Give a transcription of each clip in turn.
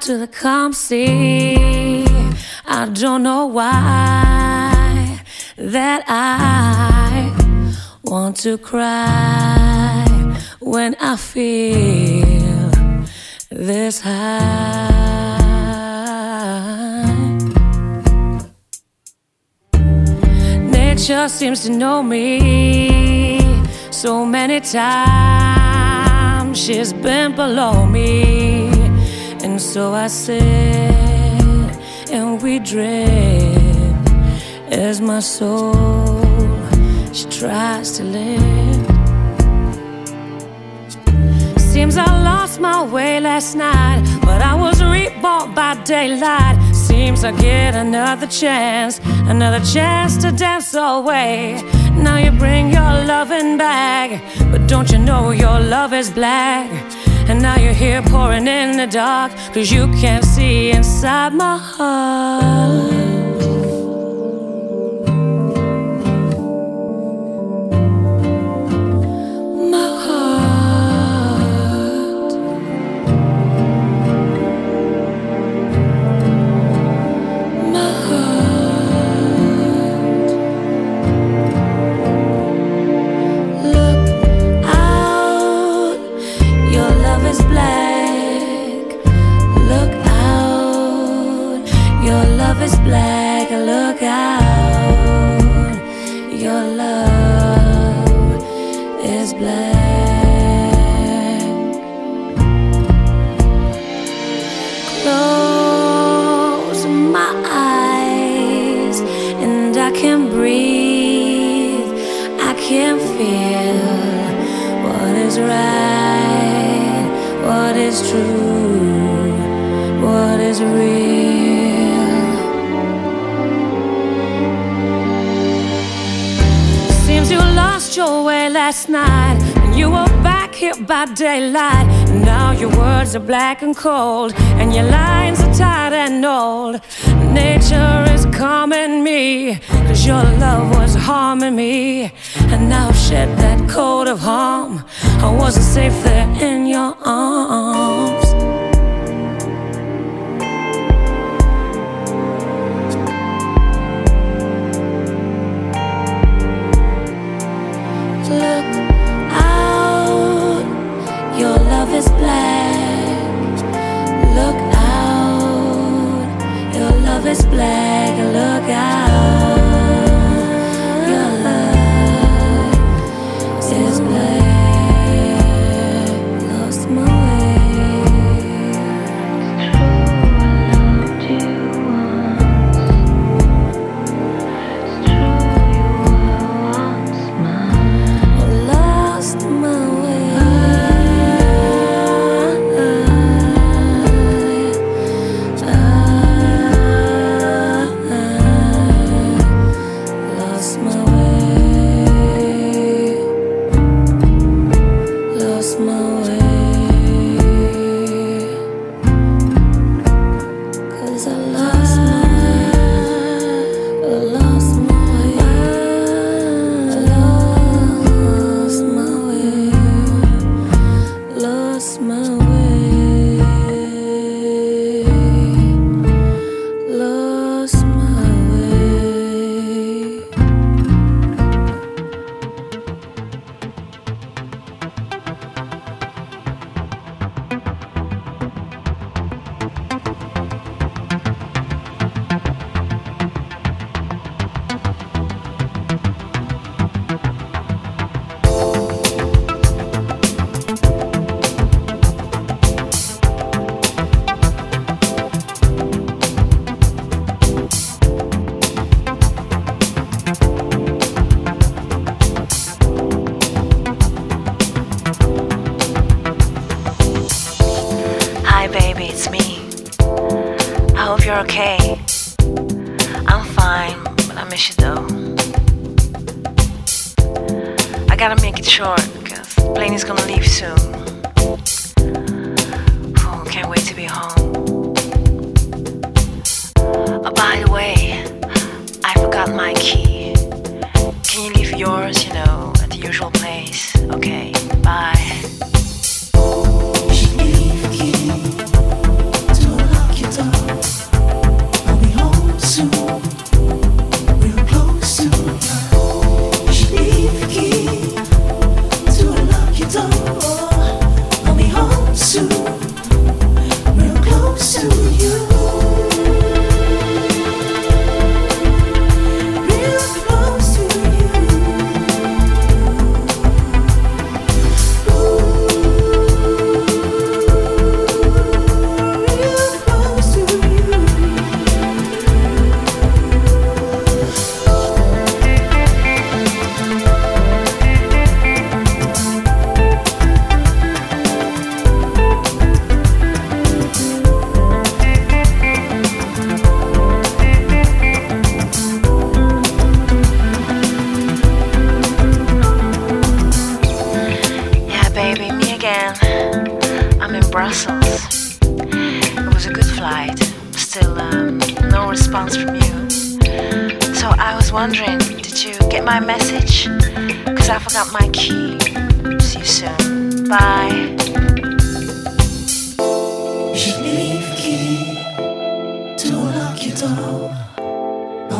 to the calm sea. I don't know why that I want to cry when I feel this high. Nature seems to know me so many times. She's been below me, so I sit and we drift as my soul she tries to live. Seems I lost my way last night, but I was reborn by daylight. Seems I get another chance, another chance to dance away. Now you bring your loving back, but don't you know your love is black? And now you're here pouring in the dark, cause you can't see inside my heart. is black. Look out. Your love is black. Look out. Your love is black. By daylight. Now your words are black and cold, and your lines are tired and old. Nature is calming me, cause your love was harming me. And now shed that coat of harm. I wasn't safe there in your arms. Look out, your love is black. Look out, your love is black, look out.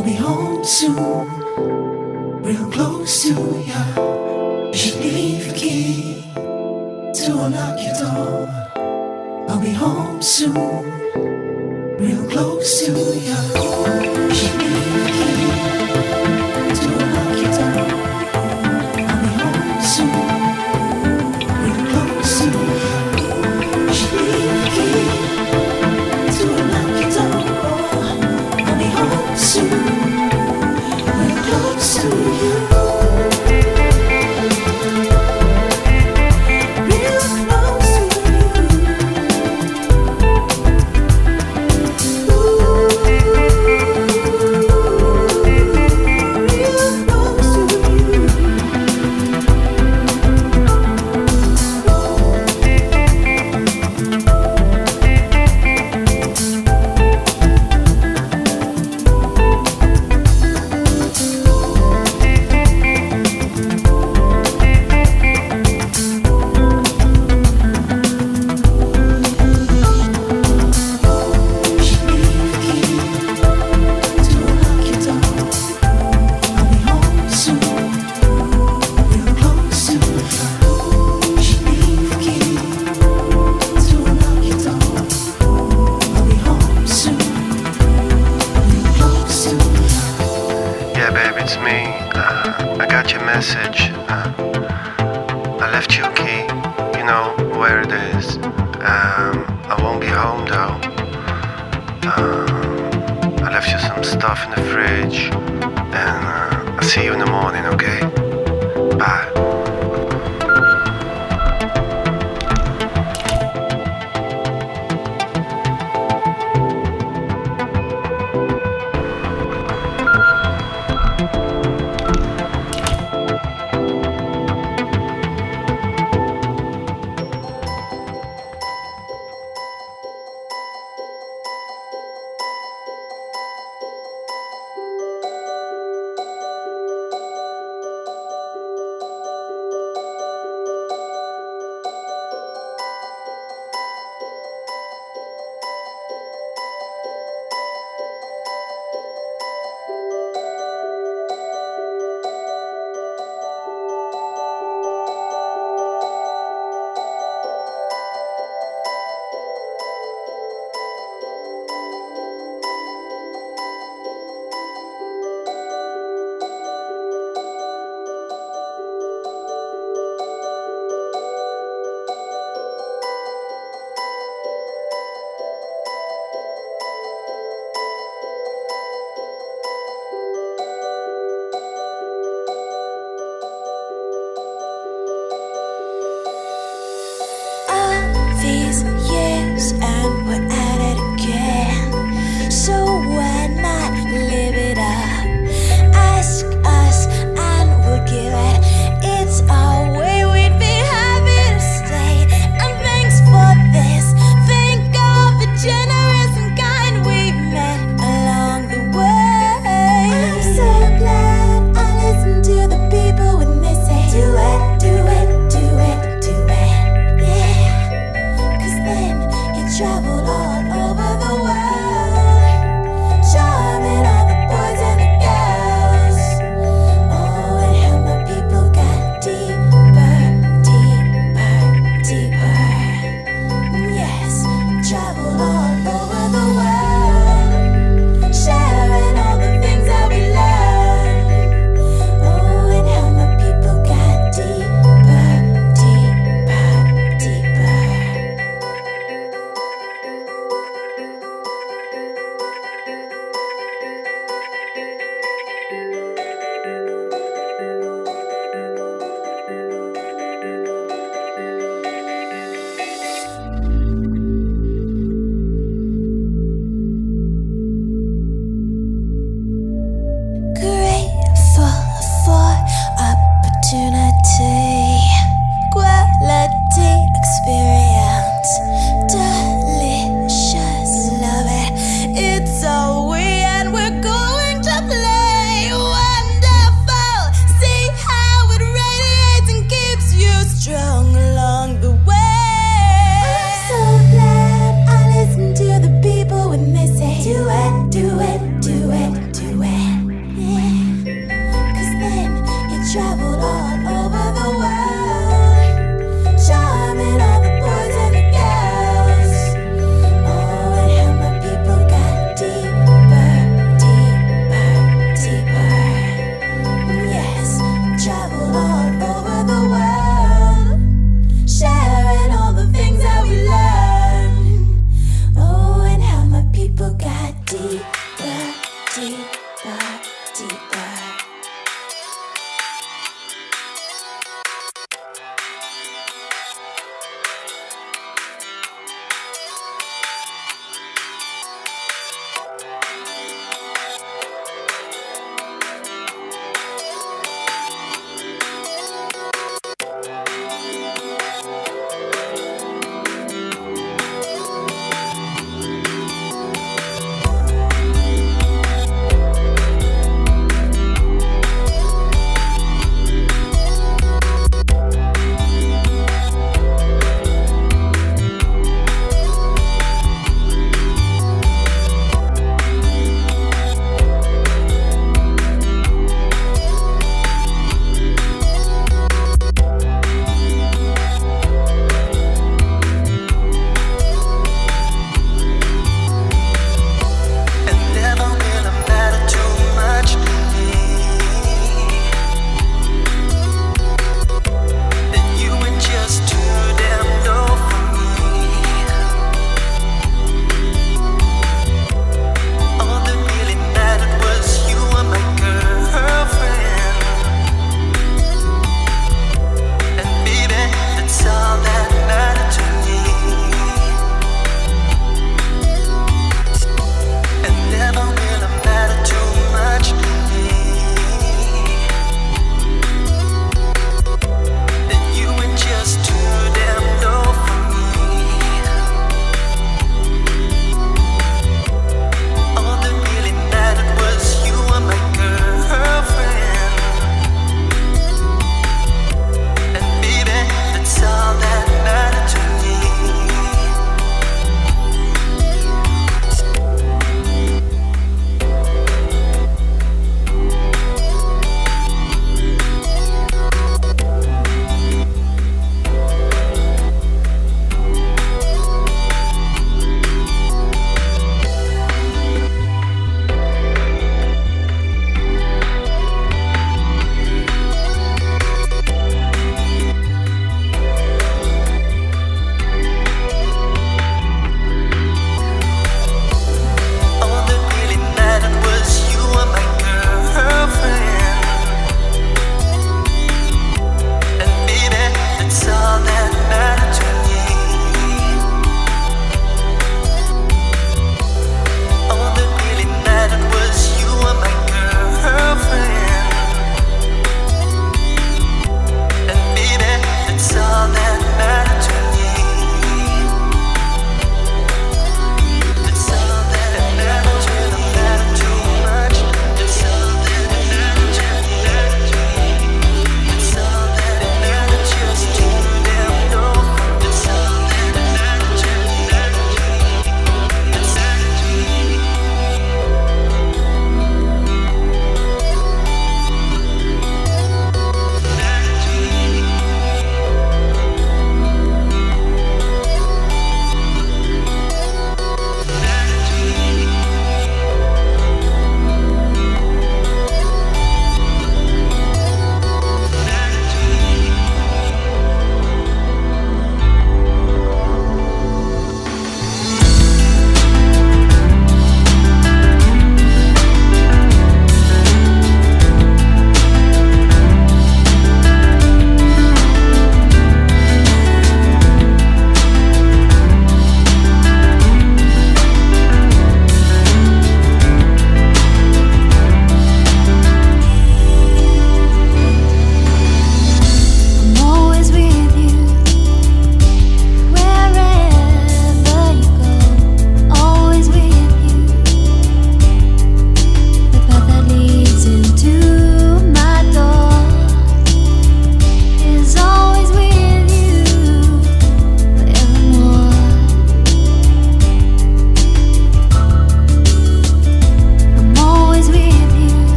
I'll be home soon, real close to ya. You should leave your key to unlock your door. I'll be home soon, real close to ya. You should leave your key.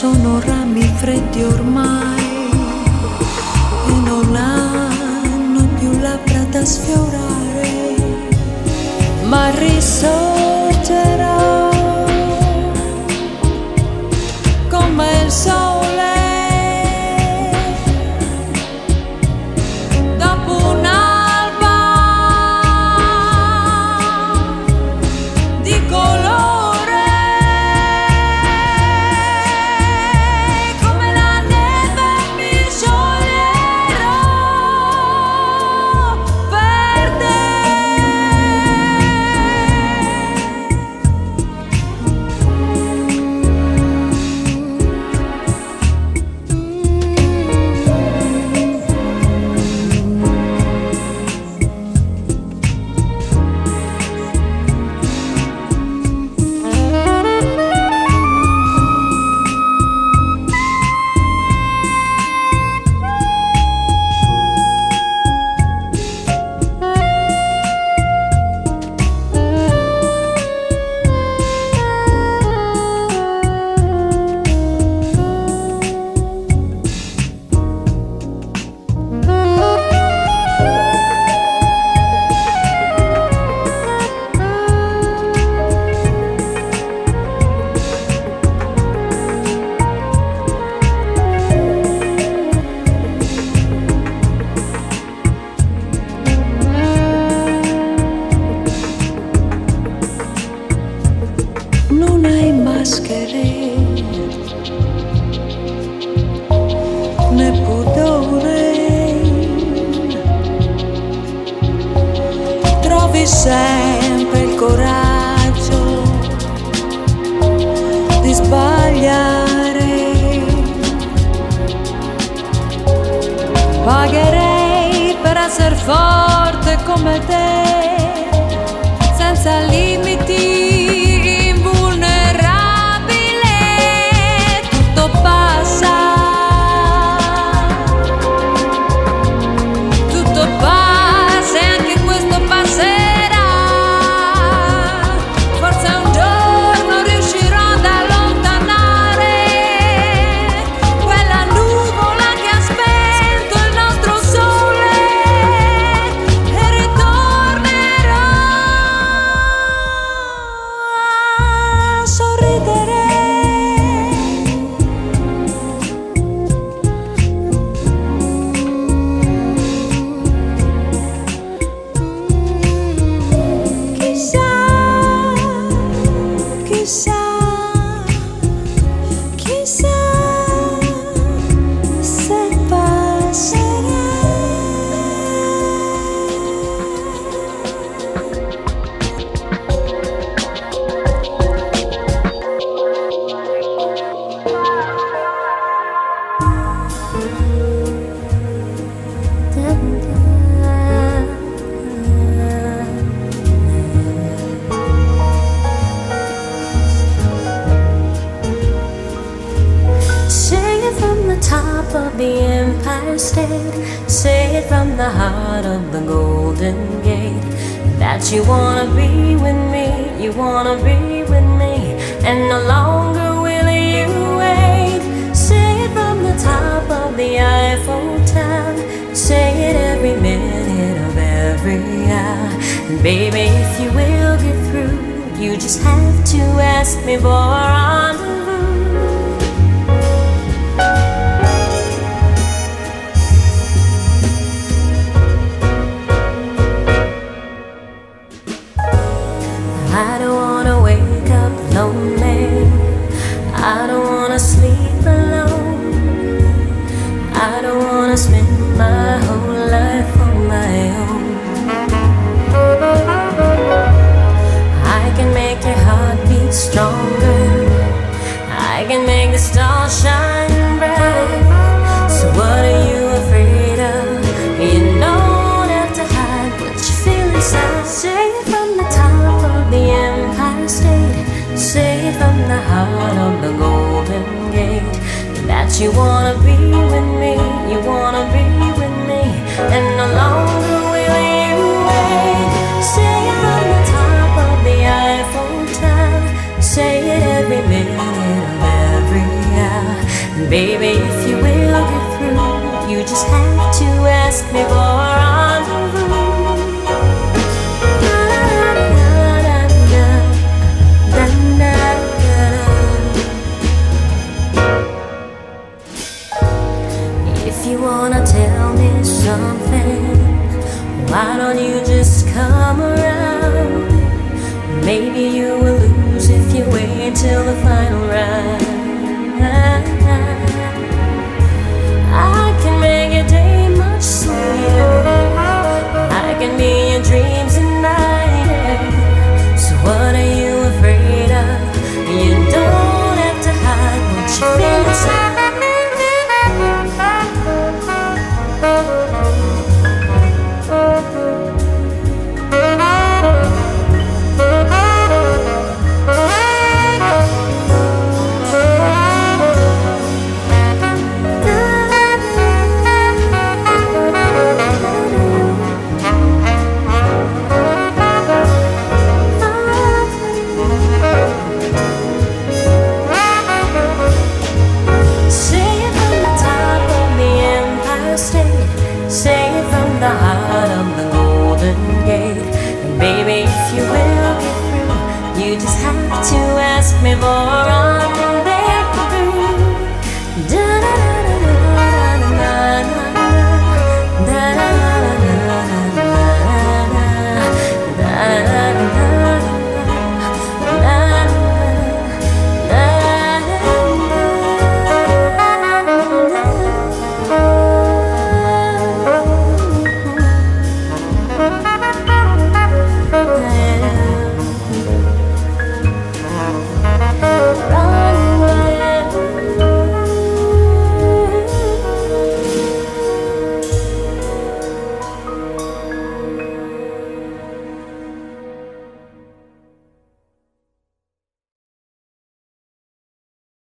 sono rami freddi ormai e non hanno più labbra da sfiorare, ma risolvono.